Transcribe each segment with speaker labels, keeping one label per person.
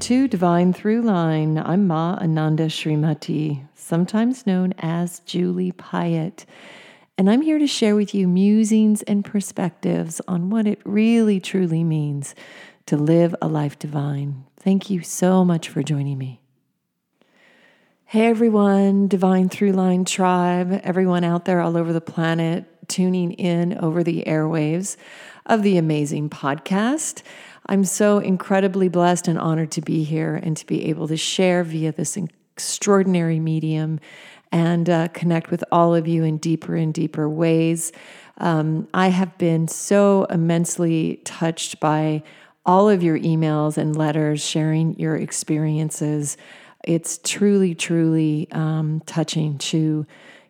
Speaker 1: To Divine Throughline. I'm Ma Ananda Srimati, sometimes known as Julie Piatt, and I'm here to share with you musings and perspectives on what it really truly means to live a life divine. Thank you so much for joining me. Hey everyone, Divine Throughline Tribe, everyone out there all over the planet tuning in over the airwaves of the amazing podcast. I'm so incredibly blessed and honored to be here and to be able to share via this extraordinary medium and uh, connect with all of you in deeper and deeper ways. Um, I have been so immensely touched by all of your emails and letters sharing your experiences. It's truly, truly um, touching to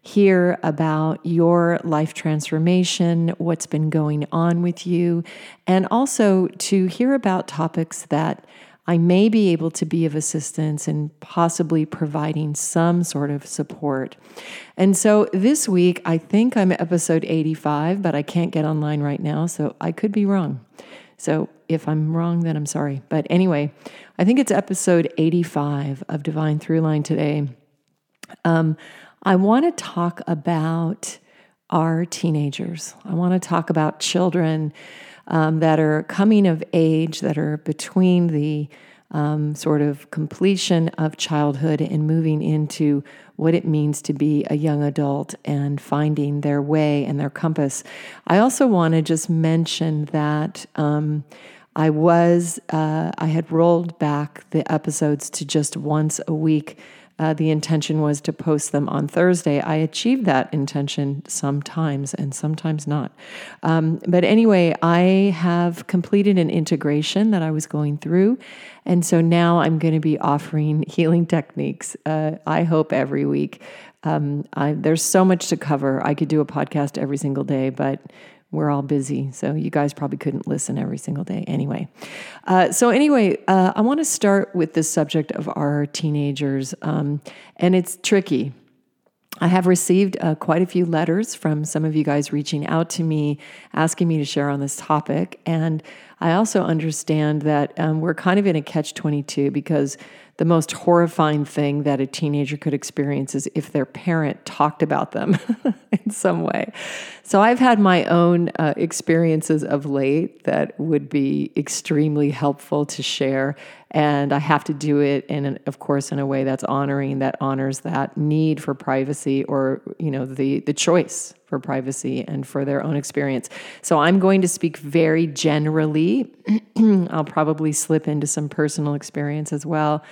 Speaker 1: hear about your life transformation, what's been going on with you, and also to hear about topics that I may be able to be of assistance and possibly providing some sort of support. And so this week, I think I'm episode 85, but I can't get online right now, so I could be wrong. So if I'm wrong, then I'm sorry. But anyway, I think it's episode 85 of Divine Throughline today. Um, I want to talk about our teenagers. I want to talk about children um, that are coming of age, that are between the um, sort of completion of childhood and moving into what it means to be a young adult and finding their way and their compass. I also want to just mention that. Um, I was, uh, I had rolled back the episodes to just once a week uh, the intention was to post them on Thursday. I achieved that intention sometimes and sometimes not. Um, but anyway, I have completed an integration that I was going through. And so now I'm going to be offering healing techniques, uh, I hope, every week. Um, I, there's so much to cover. I could do a podcast every single day, but we're all busy. So you guys probably couldn't listen every single day anyway. Uh, so, anyway, uh, I want to start with the subject of our teenagers. Um, and it's tricky. I have received uh, quite a few letters from some of you guys reaching out to me, asking me to share on this topic. And I also understand that um, we're kind of in a catch 22 because the most horrifying thing that a teenager could experience is if their parent talked about them in some way. So I've had my own uh, experiences of late that would be extremely helpful to share. And I have to do it in, of course, in a way that's honoring, that honors that need for privacy or, you know, the, the choice for privacy and for their own experience. So I'm going to speak very generally. I'll probably slip into some personal experience as well.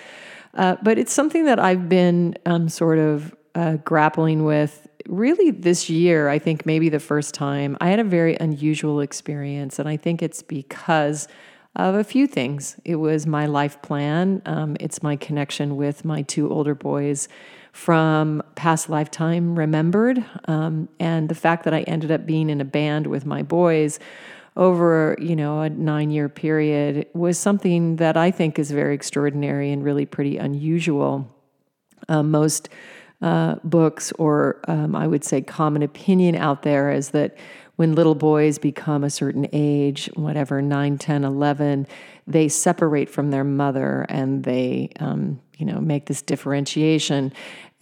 Speaker 1: Uh, but it's something that I've been um, sort of uh, grappling with really this year. I think maybe the first time I had a very unusual experience. And I think it's because of a few things. It was my life plan, um, it's my connection with my two older boys from past lifetime remembered, um, and the fact that I ended up being in a band with my boys over you know a nine year period was something that I think is very extraordinary and really pretty unusual. Uh, most uh, books, or um, I would say common opinion out there, is that when little boys become a certain age, whatever, 9, 10, 11, they separate from their mother and they, um, you know, make this differentiation.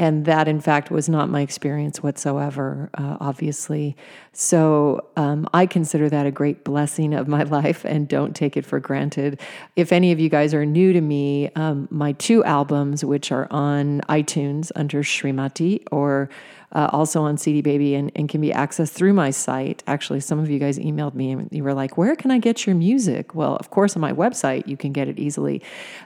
Speaker 1: And that, in fact, was not my experience whatsoever, uh, obviously. So um, I consider that a great blessing of my life and don't take it for granted. If any of you guys are new to me, um, my two albums, which are on iTunes under Srimati or uh, also on CD Baby and, and can be accessed through my site. Actually, some of you guys emailed me and you were like, Where can I get your music? Well, of course, on my website, you can get it easily.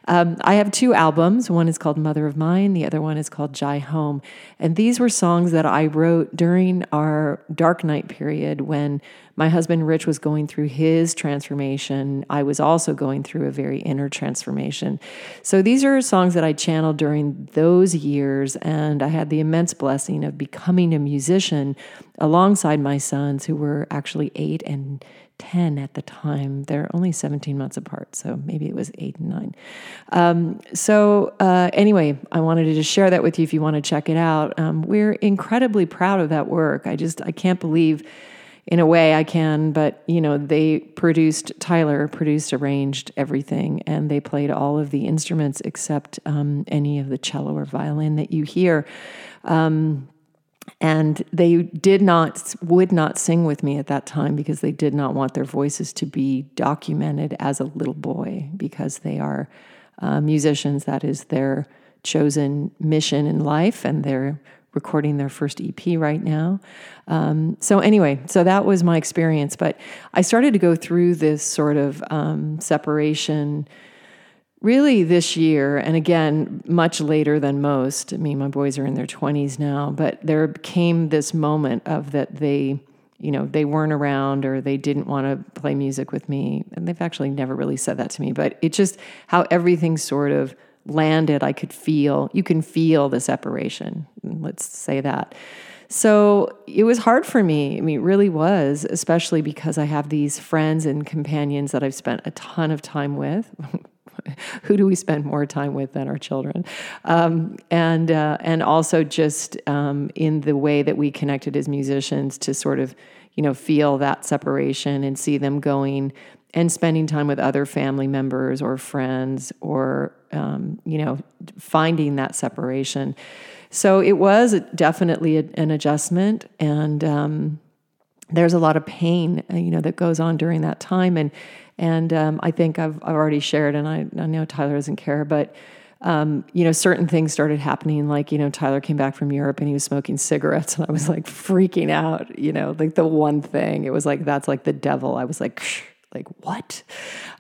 Speaker 1: Um, I have two albums. One is called Mother of Mine, the other one is called Jai Home. And these were songs that I wrote during our dark night period when my husband Rich was going through his transformation. I was also going through a very inner transformation. So these are songs that I channeled during those years, and I had the immense blessing of becoming a musician alongside my sons, who were actually eight and 10 at the time. They're only 17 months apart, so maybe it was eight and nine. Um, so, uh, anyway, I wanted to just share that with you if you want to check it out. Um, we're incredibly proud of that work. I just, I can't believe in a way I can, but you know, they produced, Tyler produced, arranged everything, and they played all of the instruments except um, any of the cello or violin that you hear. Um, and they did not, would not sing with me at that time because they did not want their voices to be documented as a little boy because they are uh, musicians. That is their chosen mission in life, and they're recording their first EP right now. Um, so, anyway, so that was my experience. But I started to go through this sort of um, separation really this year. And again, much later than most. I mean, my boys are in their 20s now, but there came this moment of that they. You know, they weren't around or they didn't want to play music with me. And they've actually never really said that to me, but it just how everything sort of landed, I could feel, you can feel the separation. Let's say that. So it was hard for me. I mean, it really was, especially because I have these friends and companions that I've spent a ton of time with. Who do we spend more time with than our children? Um, and uh, and also just um, in the way that we connected as musicians to sort of you know feel that separation and see them going and spending time with other family members or friends or um, you know finding that separation so it was definitely a, an adjustment and um, there's a lot of pain uh, you know that goes on during that time and and um, I think I've, I've already shared and I, I know Tyler doesn't care but um, you know, certain things started happening. Like, you know, Tyler came back from Europe and he was smoking cigarettes, and I was like freaking out. You know, like the one thing, it was like that's like the devil. I was like, like what?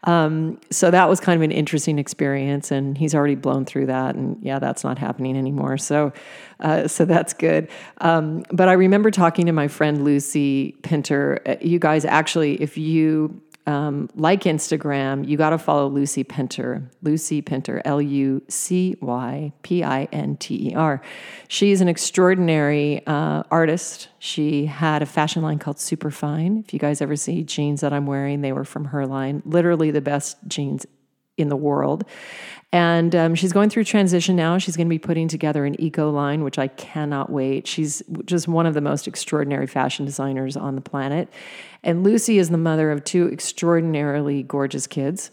Speaker 1: Um, so that was kind of an interesting experience and he's already blown through that and yeah that's not happening anymore. So uh, so that's good. Um, but i remember talking to my friend lucy pinter. Uh, you guys actually if you um, like Instagram, you got to follow Lucy Pinter. Lucy Pinter, L U C Y P I N T E R. She's an extraordinary uh, artist. She had a fashion line called Superfine. If you guys ever see jeans that I'm wearing, they were from her line. Literally the best jeans in the world. And um, she's going through transition now. She's going to be putting together an eco line, which I cannot wait. She's just one of the most extraordinary fashion designers on the planet. And Lucy is the mother of two extraordinarily gorgeous kids.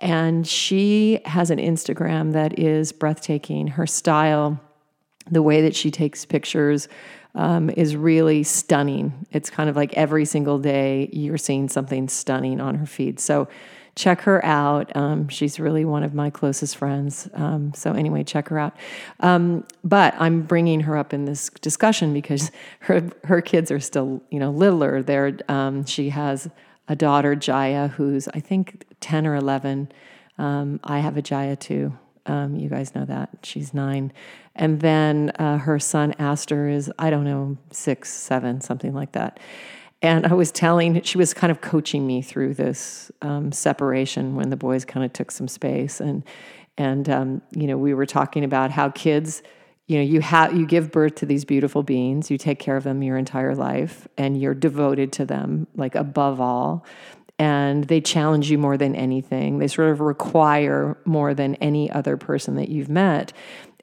Speaker 1: And she has an Instagram that is breathtaking. Her style, the way that she takes pictures, um, is really stunning. It's kind of like every single day you're seeing something stunning on her feed. So check her out. Um, she's really one of my closest friends. Um, so anyway, check her out. Um, but I'm bringing her up in this discussion because her her kids are still you know littler. There, um, she has a daughter Jaya who's I think ten or eleven. Um, I have a Jaya too. Um, you guys know that she's nine, and then uh, her son Aster is I don't know six, seven, something like that. And I was telling, she was kind of coaching me through this um, separation when the boys kind of took some space. And, and um, you know, we were talking about how kids, you know, you have you give birth to these beautiful beings, you take care of them your entire life, and you're devoted to them, like above all. And they challenge you more than anything. They sort of require more than any other person that you've met.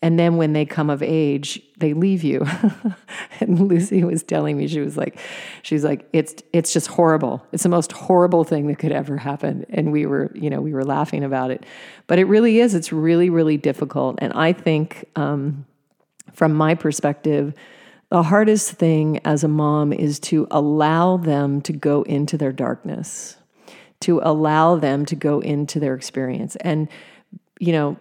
Speaker 1: And then when they come of age, they leave you. and Lucy was telling me, she was like, she's like, it's it's just horrible. It's the most horrible thing that could ever happen. And we were, you know, we were laughing about it. But it really is. It's really, really difficult. And I think um, from my perspective, the hardest thing as a mom is to allow them to go into their darkness, to allow them to go into their experience. And, you know,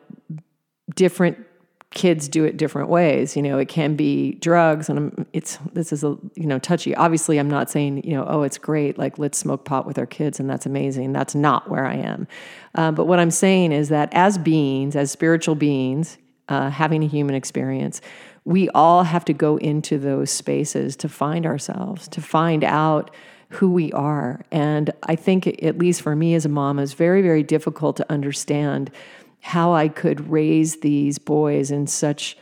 Speaker 1: different kids do it different ways. You know, it can be drugs, and I'm, it's this is a you know touchy. Obviously, I'm not saying you know, oh, it's great, like let's smoke pot with our kids, and that's amazing. That's not where I am. Uh, but what I'm saying is that as beings, as spiritual beings, uh, having a human experience, we all have to go into those spaces to find ourselves, to find out who we are. And I think, at least for me as a mom, it's very, very difficult to understand how I could raise these boys in such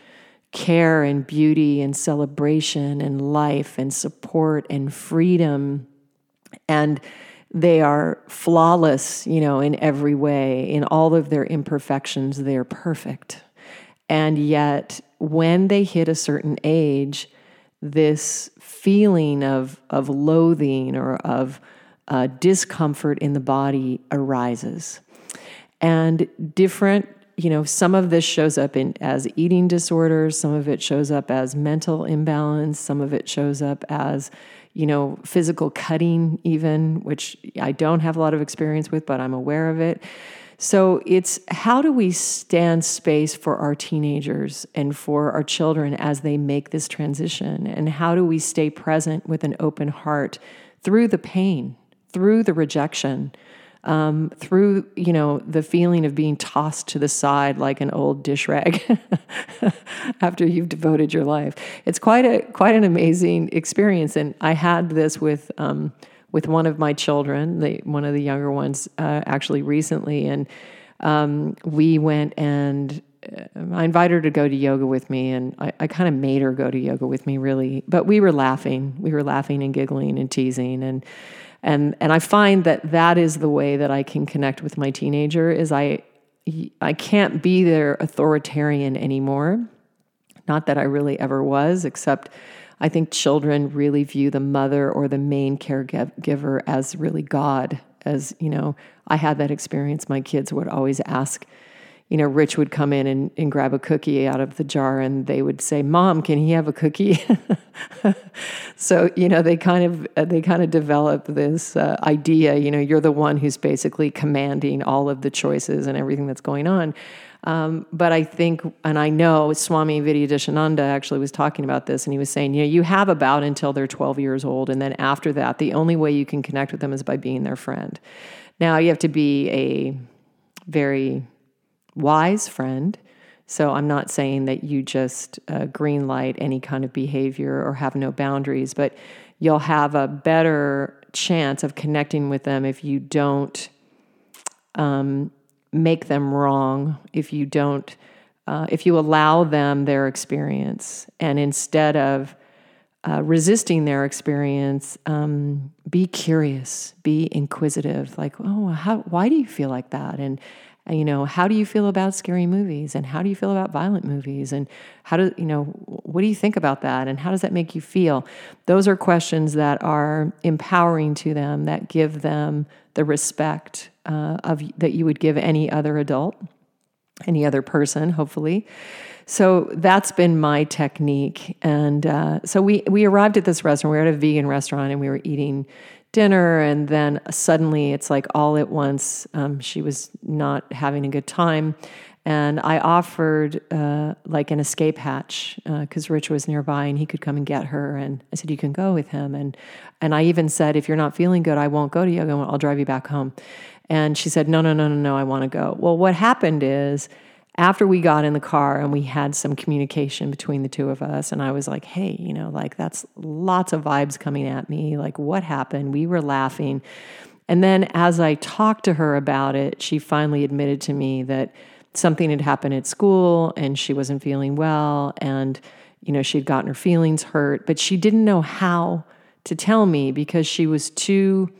Speaker 1: care and beauty and celebration and life and support and freedom. And they are flawless, you know, in every way. In all of their imperfections, they're perfect. And yet, when they hit a certain age, this feeling of, of loathing or of uh, discomfort in the body arises. And different, you know, some of this shows up in as eating disorders, some of it shows up as mental imbalance, some of it shows up as, you know, physical cutting, even, which I don't have a lot of experience with, but I'm aware of it. So it's how do we stand space for our teenagers and for our children as they make this transition? And how do we stay present with an open heart through the pain, through the rejection, um, through you know the feeling of being tossed to the side like an old dish rag after you've devoted your life? It's quite a quite an amazing experience, and I had this with. Um, with one of my children, the, one of the younger ones, uh, actually recently, and um, we went and uh, I invited her to go to yoga with me, and I, I kind of made her go to yoga with me, really. But we were laughing, we were laughing and giggling and teasing, and and and I find that that is the way that I can connect with my teenager. Is I I can't be their authoritarian anymore. Not that I really ever was, except I think children really view the mother or the main caregiver as really God. As you know, I had that experience. My kids would always ask, you know, Rich would come in and, and grab a cookie out of the jar and they would say, Mom, can he have a cookie? so, you know, they kind of, uh, they kind of develop this uh, idea, you know, you're the one who's basically commanding all of the choices and everything that's going on. Um, but I think, and I know Swami Vidyadhishananda actually was talking about this, and he was saying, you know, you have about until they're 12 years old, and then after that, the only way you can connect with them is by being their friend. Now, you have to be a very wise friend. So I'm not saying that you just uh, green light any kind of behavior or have no boundaries, but you'll have a better chance of connecting with them if you don't um, make them wrong if you don't uh, if you allow them their experience and instead of uh, resisting their experience um, be curious be inquisitive like oh how, why do you feel like that and you know how do you feel about scary movies and how do you feel about violent movies and how do you know what do you think about that and how does that make you feel? Those are questions that are empowering to them that give them the respect uh, of that you would give any other adult any other person hopefully. So that's been my technique and uh, so we we arrived at this restaurant. We were at a vegan restaurant and we were eating dinner and then suddenly it's like all at once um, she was not having a good time. And i offered uh, like an escape hatch because uh, rich was nearby and he could come and get her. And i said you can go with him. And and i even said if you're not feeling good i won't go to yoga. I'll drive you back home. And she said no no no no no i want to go. Well what happened is after we got in the car and we had some communication between the two of us and i was like hey you know like that's lots of vibes coming at me. Like what happened? We were laughing. And then as i talked to her about it she finally admitted to me that something had happened at school and she wasn't feeling well and you know she'd gotten her feelings hurt. But she didn't know how to tell me because she was too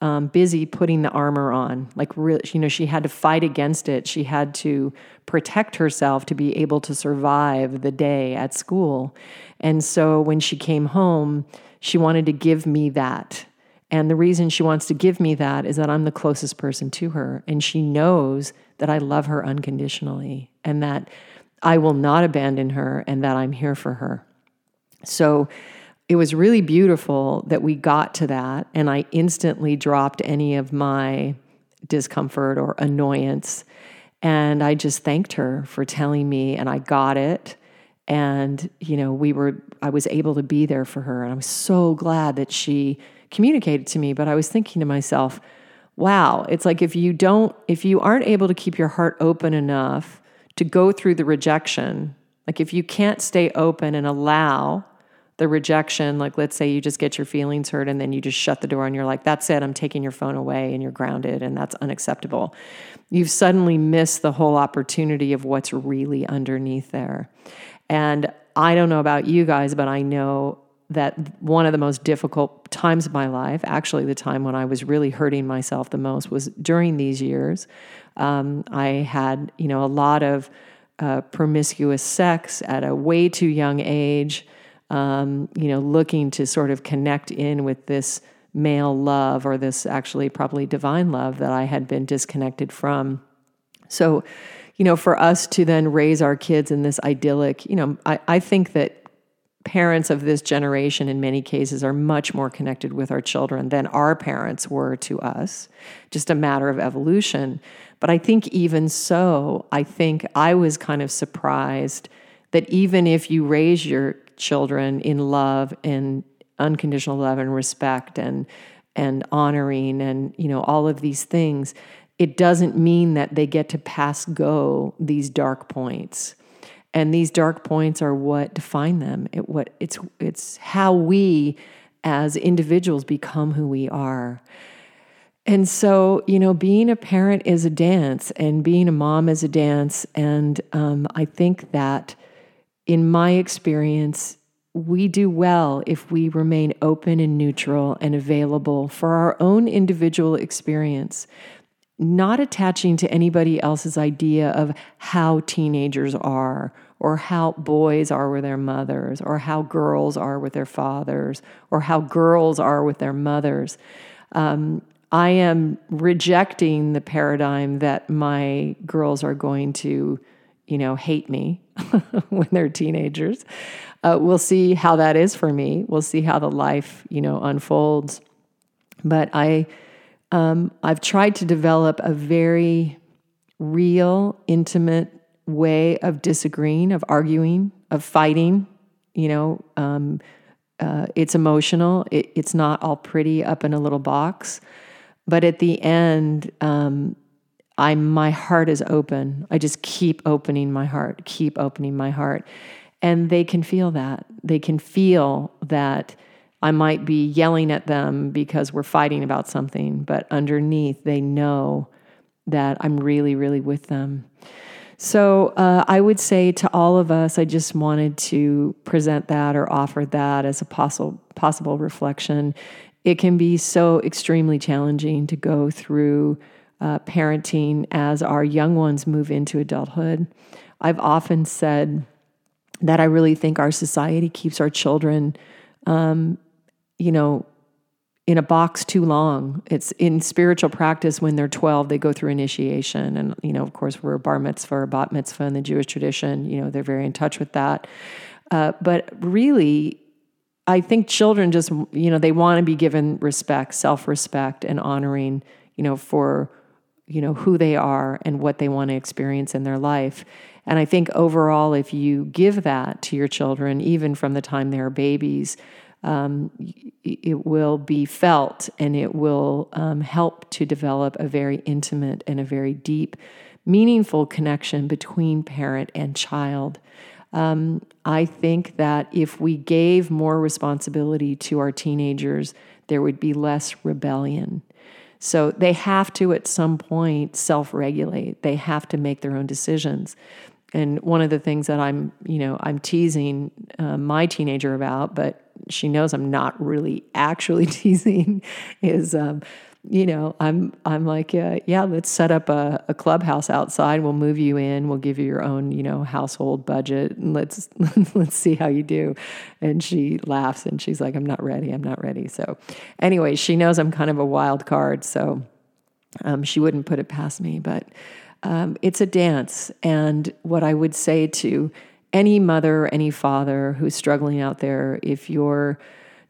Speaker 1: um, busy putting the armor on. Like, really, you know, she had to fight against it. She had to protect herself to be able to survive the day at school. And so when she came home, she wanted to give me that. And the reason she wants to give me that is that I'm the closest person to her. And she knows that I love her unconditionally and that I will not abandon her and that I'm here for her. So, it was really beautiful that we got to that and I instantly dropped any of my discomfort or annoyance. And I just thanked her for telling me, and I got it. And, you know, we were, I was able to be there for her. And I was so glad that she communicated to me. But I was thinking to myself, wow, it's like if you don't, if you aren't able to keep your heart open enough to go through the rejection, like if you can't stay open and allow the rejection, like let's say you just get your feelings hurt and then you just shut the door and you're like, that's it, I'm taking your phone away and you're grounded and that's unacceptable. You've suddenly missed the whole opportunity of what's really underneath there. And I don't know about you guys, but I know that one of the most difficult times of my life, actually, the time when I was really hurting myself the most, was during these years. Um, I had, you know, a lot of uh, promiscuous sex at a way too young age. Um, you know, looking to sort of connect in with this male love or this actually probably divine love that I had been disconnected from. So, you know, for us to then raise our kids in this idyllic, you know, I, I think that parents of this generation in many cases are much more connected with our children than our parents were to us just a matter of evolution but i think even so i think i was kind of surprised that even if you raise your children in love and unconditional love and respect and and honoring and you know all of these things it doesn't mean that they get to pass go these dark points. And these dark points are what define them. It what it's it's how we as individuals become who we are. And so you know being a parent is a dance and being a mom is a dance. And um, i think that in my experience we do well if we remain open and neutral and available for our own individual experience not attaching to anybody else's idea of how teenagers are, or how boys are with their mothers, or how girls are with their fathers, or how girls are with their mothers. Um, I am rejecting the paradigm that my girls are going to, you know, hate me when they're teenagers. Uh, we'll see how that is for me. We'll see how the life, you know, unfolds. But I um, I've tried to develop a very real, intimate way of disagreeing, of arguing, of fighting. You know, um, uh, it's emotional. It, it's not all pretty up in a little box, but at the end, um, I my heart is open. I just keep opening my heart, keep opening my heart, and they can feel that. They can feel that I might be yelling at them because we're fighting about something, but underneath they know that I'm really, really with them. So uh, I would say to all of us, I just wanted to present that or offer that as a possible possible reflection. It can be so extremely challenging to go through uh, parenting as our young ones move into adulthood. I've often said that I really think our society keeps our children um, you know, in a box too long. It's in spiritual practice when they're 12, they go through initiation. And, you know, of course, we're bar mitzvah or bat mitzvah in the Jewish tradition. You know, they're very in touch with that. Uh, but really, I think children just, you know, they want to be given respect, self respect, and honoring, you know, for, you know, who they are and what they want to experience in their life. And I think overall, if you give that to your children, even from the time they're babies, um, it will be felt and it will um, help to develop a very intimate and a very deep, meaningful connection between parent and child. Um, I think that if we gave more responsibility to our teenagers, there would be less rebellion. So they have to, at some point, self regulate. They have to make their own decisions. And one of the things that I'm, you know, I'm teasing uh, my teenager about, but she knows I'm not really actually teasing, is, um, you know, I'm I'm like, uh, yeah, let's set up a, a, clubhouse outside. We'll move you in. We'll give you your own, you know, household budget, and let's let's see how you do. And she laughs and she's like, I'm not ready. I'm not ready. So, anyway, she knows I'm kind of a wild card, so um, she wouldn't put it past me, but um, it's a dance. And what I would say to any mother, any father who's struggling out there, if your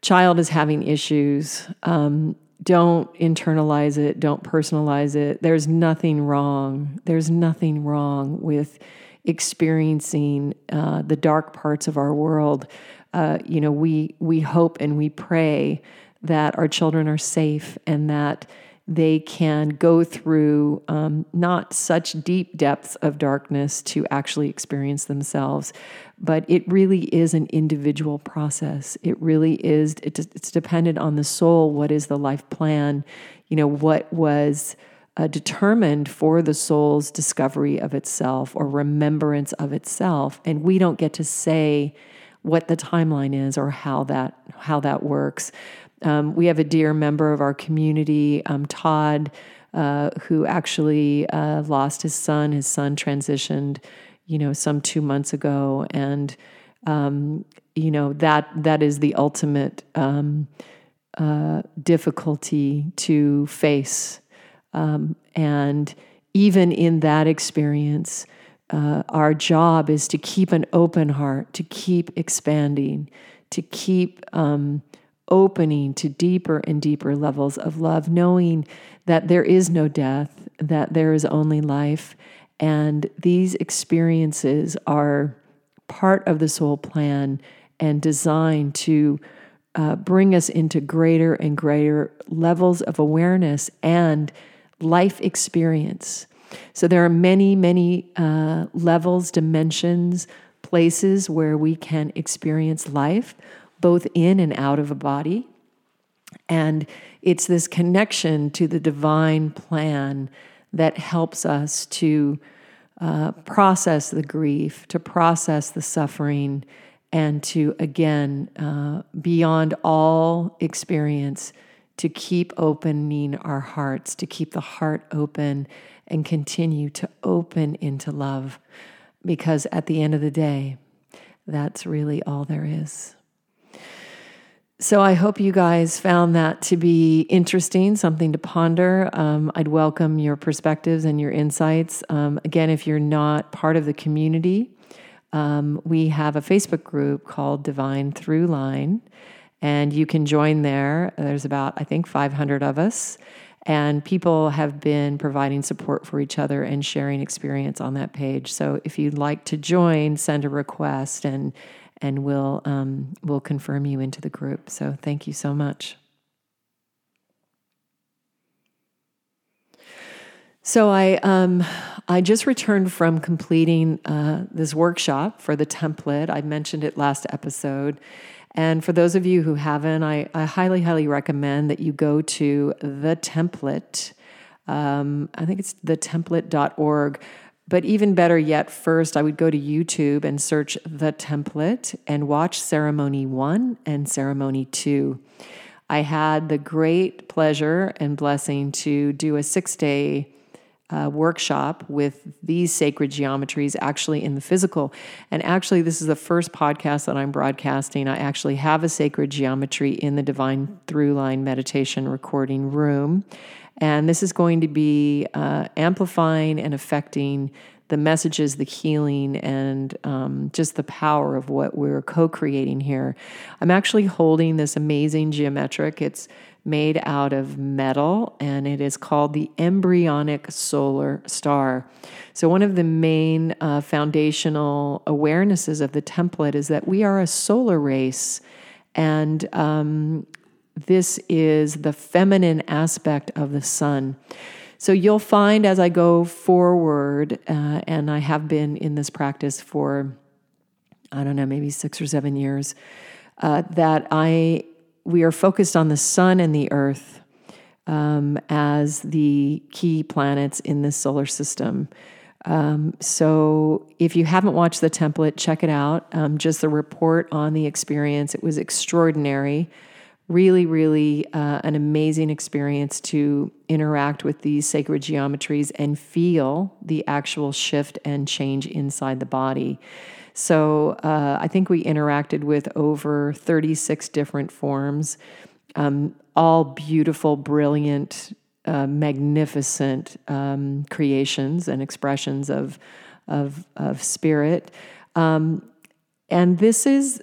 Speaker 1: child is having issues, um, don't internalize it, don't personalize it. There's nothing wrong. There's nothing wrong with experiencing uh, the dark parts of our world. Uh, you know, we we hope and we pray that our children are safe and that they can go through um, not such deep depths of darkness to actually experience themselves, but it really is an individual process. It really is, it's dependent on the soul. What is the life plan? You know, what was uh, determined for the soul's discovery of itself or remembrance of itself. And we don't get to say, what the timeline is or how that how that works. Um, we have a dear member of our community, um, Todd, uh, who actually uh, lost his son. His son transitioned, you know, some two months ago, and um, you know that that is the ultimate um, uh, difficulty to face, um, and even in that experience, uh, our job is to keep an open heart, to keep expanding, to keep um, opening to deeper and deeper levels of love, knowing that there is no death, that there is only life. And these experiences are part of the soul plan and designed to uh, bring us into greater and greater levels of awareness and life experience. So there are many, many uh, levels, dimensions, places where we can experience life, both in and out of a body. And it's this connection to the divine plan that helps us to uh, process the grief, to process the suffering, and to, again, uh, beyond all experience, to keep opening our hearts, to keep the heart open and continue to open into love. Because at the end of the day, that's really all there is. So I hope you guys found that to be interesting, something to ponder. Um, I'd welcome your perspectives and your insights. Um, again, if you're not part of the community, um, we have a Facebook group called Divine Through Line, and you can join there. There's about, I think, 500 of us, and people have been providing support for each other and sharing experience on that page. So if you'd like to join, send a request and and we'll um, we'll confirm you into the group. So thank you so much. So I um, I just returned from completing uh, this workshop for the template. I mentioned it last episode. And for those of you who haven't, I, I highly, highly recommend that you go to the template. Um, I think it's thetemplate.org but even better yet, first, I would go to YouTube and search the template and watch ceremony one and ceremony two. I had the great pleasure and blessing to do a six day uh, workshop with these sacred geometries actually in the physical. And actually, this is the first podcast that I'm broadcasting. I actually have a sacred geometry in the Divine Throughline Meditation recording room. And this is going to be uh, amplifying and affecting the messages, the healing, and um, just the power of what we're co creating here. I'm actually holding this amazing geometric. It's made out of metal and it is called the embryonic solar star. So, one of the main uh, foundational awarenesses of the template is that we are a solar race. And um, this is the feminine aspect of the sun. So you'll find as I go forward, uh, and I have been in this practice for, I don't know, maybe six or seven years, uh, that I we are focused on the sun and the earth um, as the key planets in this solar system. Um, so if you haven't watched the template, check it out. Um, just the report on the experience. It was extraordinary really, really uh, an amazing experience to interact with these sacred geometries and feel the actual shift and change inside the body. So uh, I think we interacted with over 36 different forms, um, all beautiful, brilliant, uh, magnificent um, creations and expressions of, of, of spirit. Um, and this is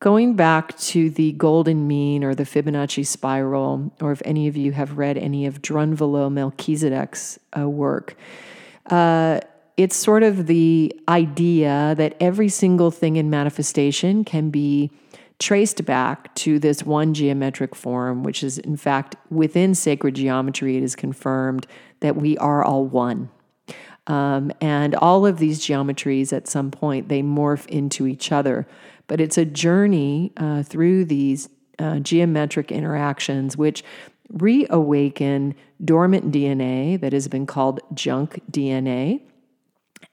Speaker 1: going back to the golden mean or the Fibonacci spiral, or if any of you have read any of Drunvalo Melchizedek's uh, work, uh, it's sort of the idea that every single thing in manifestation can be traced back to this one geometric form, which is, in fact, within sacred geometry, it is confirmed that we are all one. Um, and all of these geometries at some point they morph into each other but it's a journey uh, through these uh, geometric interactions which reawaken dormant DNA that has been called junk DNA.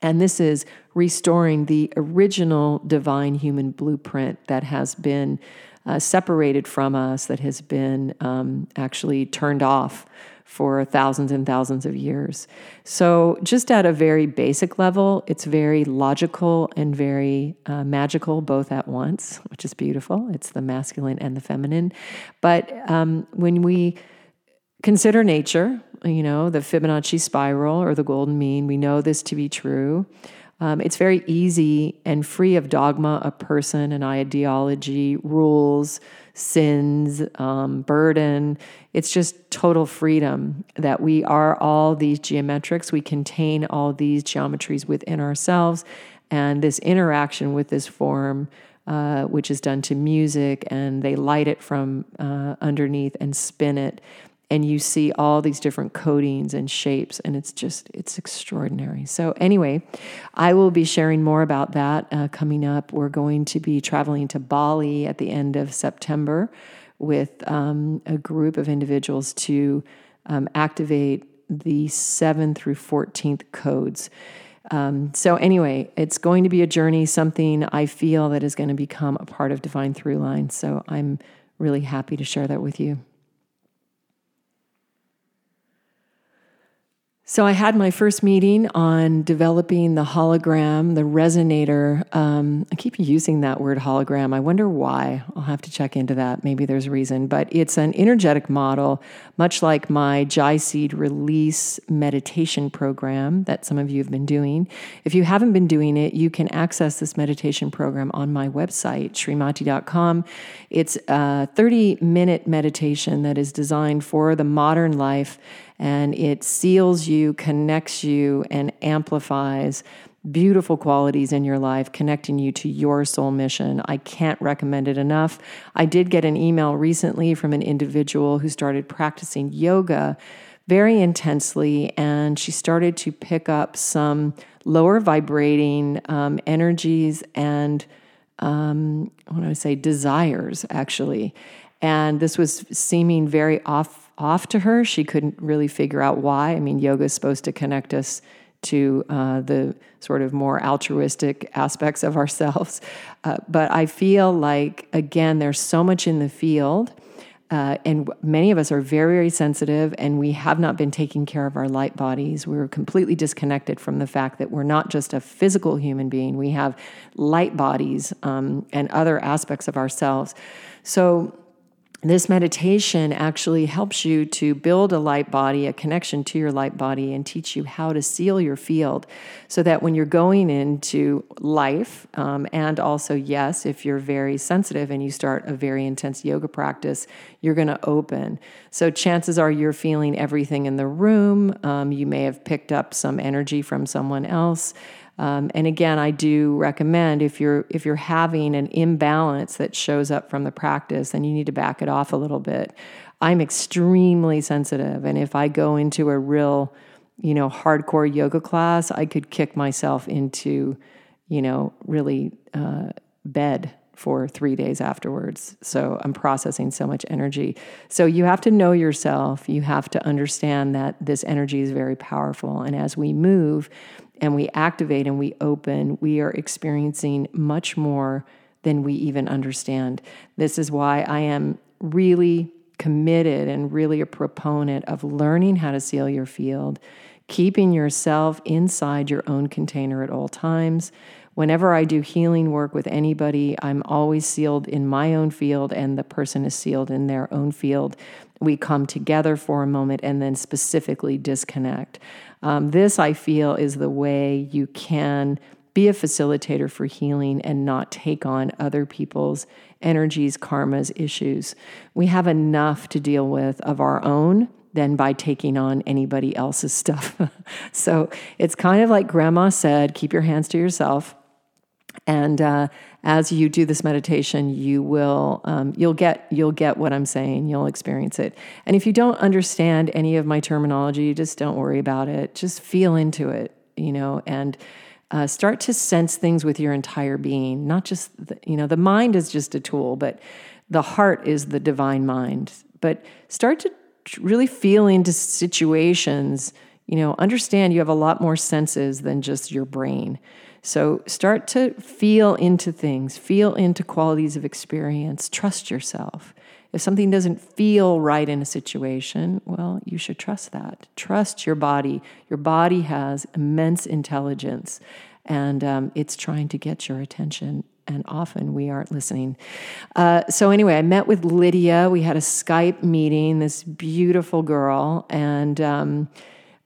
Speaker 1: And this is restoring the original divine human blueprint that has been uh, separated from us, that has been um, actually turned off for thousands and thousands of years. So, just at a very basic level, it's very logical and very uh, magical both at once, which is beautiful. It's the masculine and the feminine. But um, when we consider nature, you know, the Fibonacci spiral or the golden mean, we know this to be true. Um, it's very easy and free of dogma, a person, an ideology, rules, sins, um, burden. It's just total freedom that we are all these geometrics. We contain all these geometries within ourselves. And this interaction with this form, uh, which is done to music, and they light it from uh, underneath and spin it and you see all these different coatings and shapes and it's just it's extraordinary. So anyway i will be sharing more about that uh, coming up. We're going to be traveling to bali at the end of september with um, a group of individuals to um, activate the 7th through 14th codes. Um, so anyway it's going to be a journey something i feel that is going to become a part of divine through line so i'm really happy to share that with you So I had my first meeting on developing the hologram, the resonator. Um, I keep using that word hologram. I wonder why. I'll have to check into that. Maybe there's a reason. But it's an energetic model, much like my Jai Seed release meditation program that some of you have been doing. If you haven't been doing it, you can access this meditation program on my website, srimati.com. It's a 30 minute meditation that is designed for the modern life and it seals you, connects you, and amplifies beautiful qualities in your life, connecting you to your soul mission. I can't recommend it enough. I did get an email recently from an individual who started practicing yoga very intensely, and she started to pick up some lower vibrating um, energies and um, what do I say, desires, actually. And this was seeming very off off to her. She couldn't really figure out why. I mean, yoga is supposed to connect us to uh, the sort of more altruistic aspects of ourselves. Uh, but I feel like, again, there's so much in the field. Uh, and many of us are very, very sensitive, and we have not been taking care of our light bodies. We're completely disconnected from the fact that we're not just a physical human being, we have light bodies um, and other aspects of ourselves. So, this meditation actually helps you to build a light body, a connection to your light body, and teach you how to seal your field so that when you're going into life, um, and also, yes, if you're very sensitive and you start a very intense yoga practice, you're going to open. So, chances are you're feeling everything in the room. Um, you may have picked up some energy from someone else. Um, and again, I do recommend if you're if you're having an imbalance that shows up from the practice, then you need to back it off a little bit. I'm extremely sensitive, and if I go into a real, you know, hardcore yoga class, I could kick myself into, you know, really uh, bed for three days afterwards. So I'm processing so much energy. So you have to know yourself. You have to understand that this energy is very powerful. And as we move, and we activate and we open, we are experiencing much more than we even understand. This is why I am really committed and really a proponent of learning how to seal your field, keeping yourself inside your own container at all times. Whenever I do healing work with anybody, I'm always sealed in my own field and the person is sealed in their own field. We come together for a moment and then specifically disconnect. Um, this, I feel, is the way you can be a facilitator for healing and not take on other people's energies, karmas, issues. We have enough to deal with of our own than by taking on anybody else's stuff. so it's kind of like grandma said keep your hands to yourself. And uh, as you do this meditation, you will um, you'll get you'll get what I'm saying. You'll experience it. And if you don't understand any of my terminology, just don't worry about it. Just feel into it, you know, and uh, start to sense things with your entire being. Not just the, you know the mind is just a tool, but the heart is the divine mind. But start to really feel into situations. You know, understand you have a lot more senses than just your brain. So start to feel into things, feel into qualities of experience, trust yourself. If something doesn't feel right in a situation, well, you should trust that. Trust your body. Your body has immense intelligence and um, it's trying to get your attention. And often we aren't listening. Uh, so, anyway, I met with Lydia. We had a Skype meeting, this beautiful girl. And um,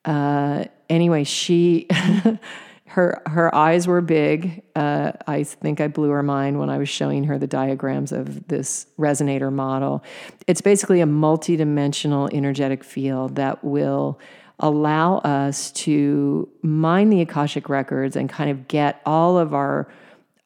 Speaker 1: uh, anyway, she. her her eyes were big. Uh, I think I blew her mind when I was showing her the diagrams of this resonator model. It's basically a multidimensional energetic field that will allow us to mine the akashic records and kind of get all of our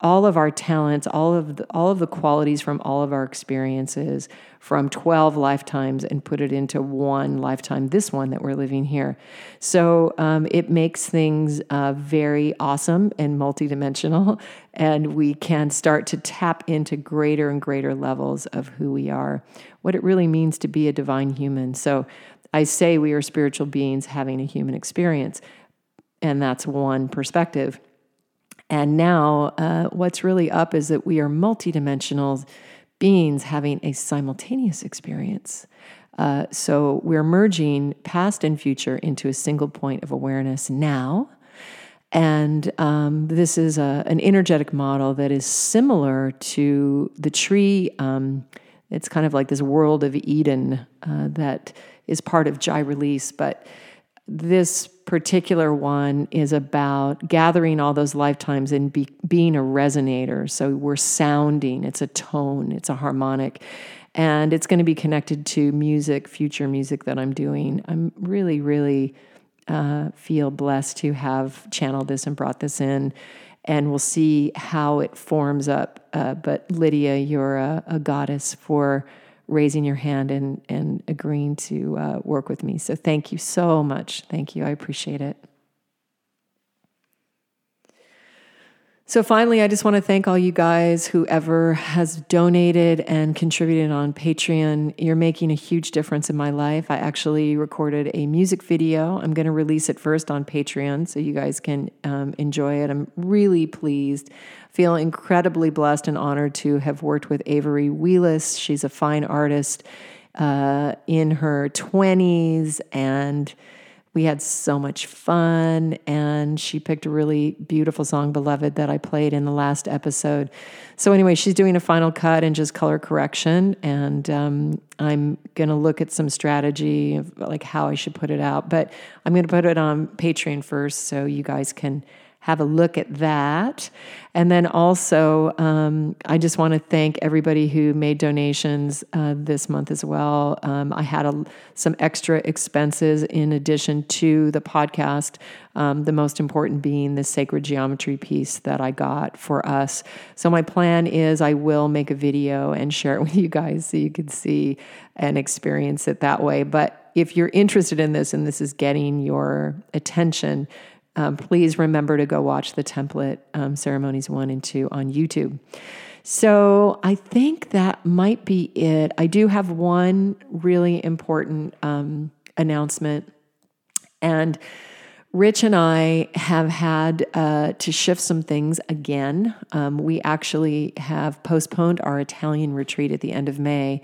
Speaker 1: all of our talents, all of the, all of the qualities from all of our experiences from 12 lifetimes and put it into one lifetime, this one that we're living here. So um, it makes things uh, very awesome and multidimensional, and we can start to tap into greater and greater levels of who we are, what it really means to be a divine human. So I say we are spiritual beings having a human experience, and that's one perspective. And now, uh, what's really up is that we are multidimensional beings having a simultaneous experience. Uh, so we're merging past and future into a single point of awareness now. And um, this is a, an energetic model that is similar to the tree. Um, it's kind of like this world of Eden uh, that is part of Jai release, but this particular one is about gathering all those lifetimes and be, being a resonator. So we're sounding, it's a tone, it's a harmonic, and it's going to be connected to music, future music that I'm doing. I'm really, really uh, feel blessed to have channeled this and brought this in. And we'll see how it forms up. Uh, but Lydia, you're a, a goddess for raising your hand and, and agreeing to uh, work with me. So thank you so much. Thank you. I appreciate it. So, finally, I just want to thank all you guys, whoever has donated and contributed on Patreon. You're making a huge difference in my life. I actually recorded a music video. I'm going to release it first on Patreon so you guys can um, enjoy it. I'm really pleased. Feel incredibly blessed and honored to have worked with Avery Wheelis. She's a fine artist uh, in her 20s and we had so much fun, and she picked a really beautiful song, Beloved, that I played in the last episode. So, anyway, she's doing a final cut and just color correction, and um, I'm going to look at some strategy of like how I should put it out. But I'm going to put it on Patreon first so you guys can have a look at that. And then also, um, I just want to thank everybody who made donations uh, this month as well. Um, I had a, some extra expenses in addition to the podcast, um, the most important being the sacred geometry piece that I got for us. So, my plan is I will make a video and share it with you guys so you can see and experience it that way. But if you're interested in this and this is getting your attention, um, please remember to go watch the template um, ceremonies one and two on YouTube. So I think that might be it. I do have one really important um, announcement. And Rich and I have had uh, to shift some things again. Um, we actually have postponed our Italian retreat at the end of May,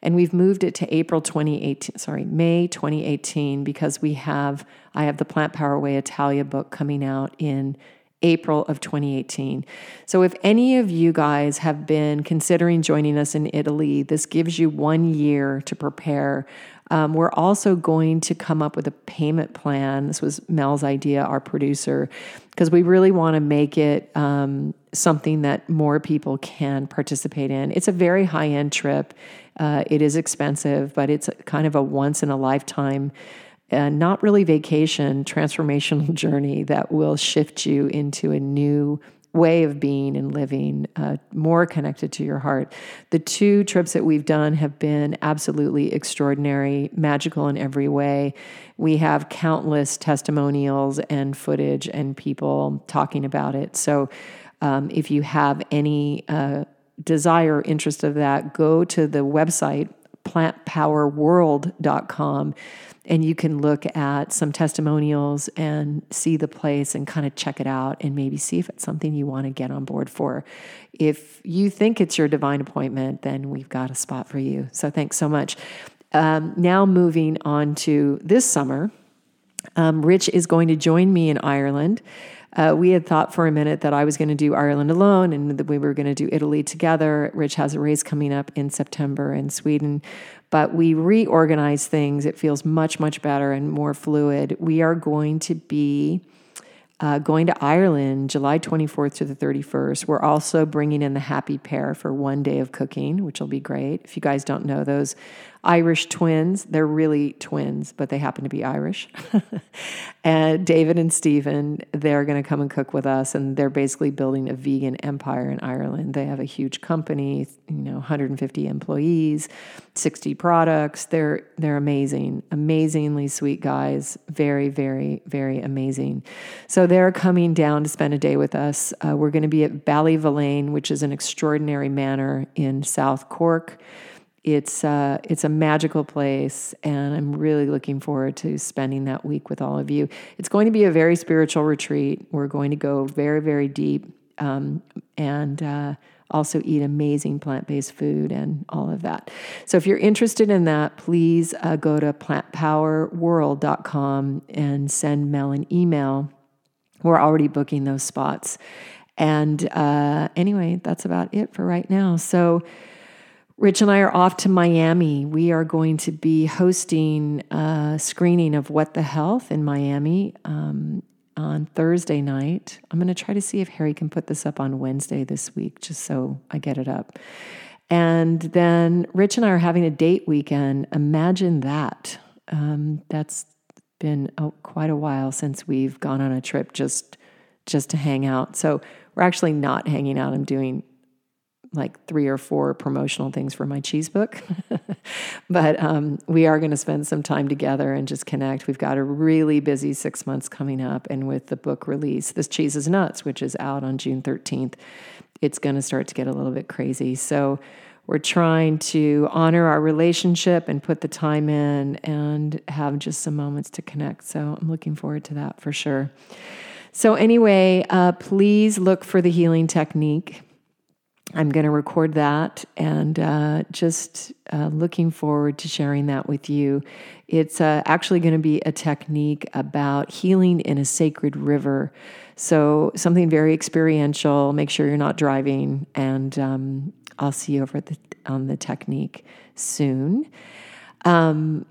Speaker 1: and we've moved it to April 2018, sorry, May 2018, because we have, I have the Plant Power Way Italia book coming out in April of 2018. So, if any of you guys have been considering joining us in Italy, this gives you one year to prepare. Um, we're also going to come up with a payment plan. This was Mel's idea, our producer, because we really want to make it um, something that more people can participate in. It's a very high end trip. Uh, it is expensive, but it's kind of a once in a lifetime, uh, not really vacation, transformational journey that will shift you into a new way of being and living, uh, more connected to your heart. The two trips that we've done have been absolutely extraordinary, magical in every way. We have countless testimonials and footage and people talking about it. So, um, if you have any uh, desire, interest of that, go to the website plantpowerworld.com and you can look at some testimonials and see the place and kind of check it out and maybe see if it's something you want to get on board for. If you think it's your divine appointment, then we've got a spot for you. So thanks so much. Um, now, moving on to this summer, um, Rich is going to join me in Ireland. Uh, we had thought for a minute that I was going to do Ireland alone and that we were going to do Italy together. Rich has a race coming up in September in Sweden, but we reorganized things. It feels much, much better and more fluid. We are going to be uh, going to Ireland July 24th to the 31st. We're also bringing in the Happy Pear for one day of cooking, which will be great. If you guys don't know those Irish twins, they're really twins, but they happen to be Irish. and David and Stephen, they're going to come and cook with us, and they're basically building a vegan empire in Ireland. They have a huge company, you know, 150 employees, 60 products. They're they're amazing, amazingly sweet guys. Very, very, very amazing. So they're coming down to spend a day with us. Uh, we're going to be at Ballyvolane, which is an extraordinary manor in South Cork it's uh, it's a magical place, and I'm really looking forward to spending that week with all of you. It's going to be a very spiritual retreat. We're going to go very very deep, um, and uh, also eat amazing plant based food and all of that. So if you're interested in that, please uh, go to plantpowerworld.com and send Mel an email. We're already booking those spots. And uh, anyway, that's about it for right now. So Rich and I are off to Miami. We are going to be hosting a screening of What the Health in Miami um, on Thursday night. I'm going to try to see if Harry can put this up on Wednesday this week, just so I get it up. And then Rich and I are having a date weekend. Imagine that. Um, that's been oh, quite a while since we've gone on a trip just just to hang out. So we're actually not hanging out. I'm doing like three or four promotional things for my cheese book. but um, we are going to spend some time together and just connect. We've got a really busy six months coming up. And with the book release, This Cheese is Nuts, which is out on June 13th, it's going to start to get a little bit crazy. So we're trying to honor our relationship and put the time in and have just some moments to connect. So I'm looking forward to that for sure. So, anyway, uh, please look for the healing technique I'm going to record that and uh, just uh, looking forward to sharing that with you. It's uh, actually going to be a technique about healing in a sacred river. So, something very experiential. Make sure you're not driving, and um, I'll see you over the, on the technique soon. Um,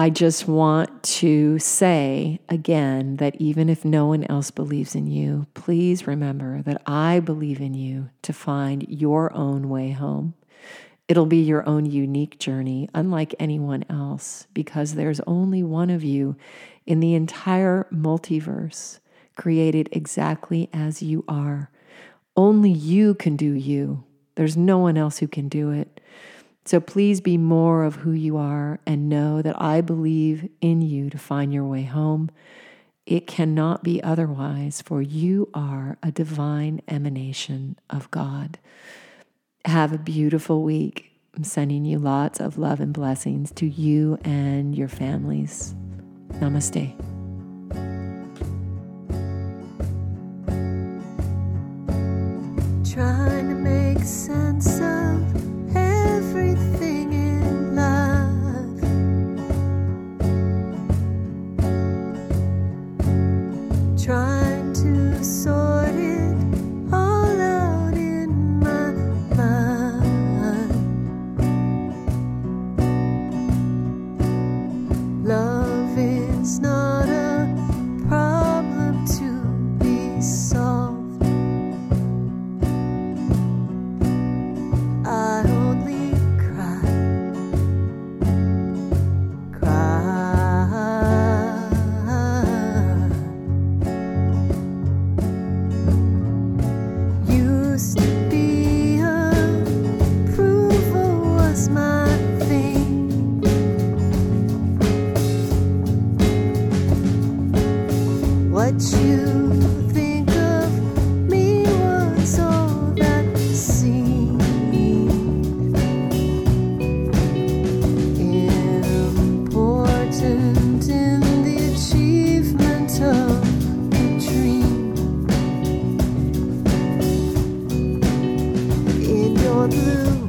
Speaker 1: I just want to say again that even if no one else believes in you, please remember that I believe in you to find your own way home. It'll be your own unique journey, unlike anyone else, because there's only one of you in the entire multiverse, created exactly as you are. Only you can do you. There's no one else who can do it. So please be more of who you are and know that I believe in you to find your way home. It cannot be otherwise, for you are a divine emanation of God. Have a beautiful week. I'm sending you lots of love and blessings to you and your families. Namaste.
Speaker 2: Trying to make sense your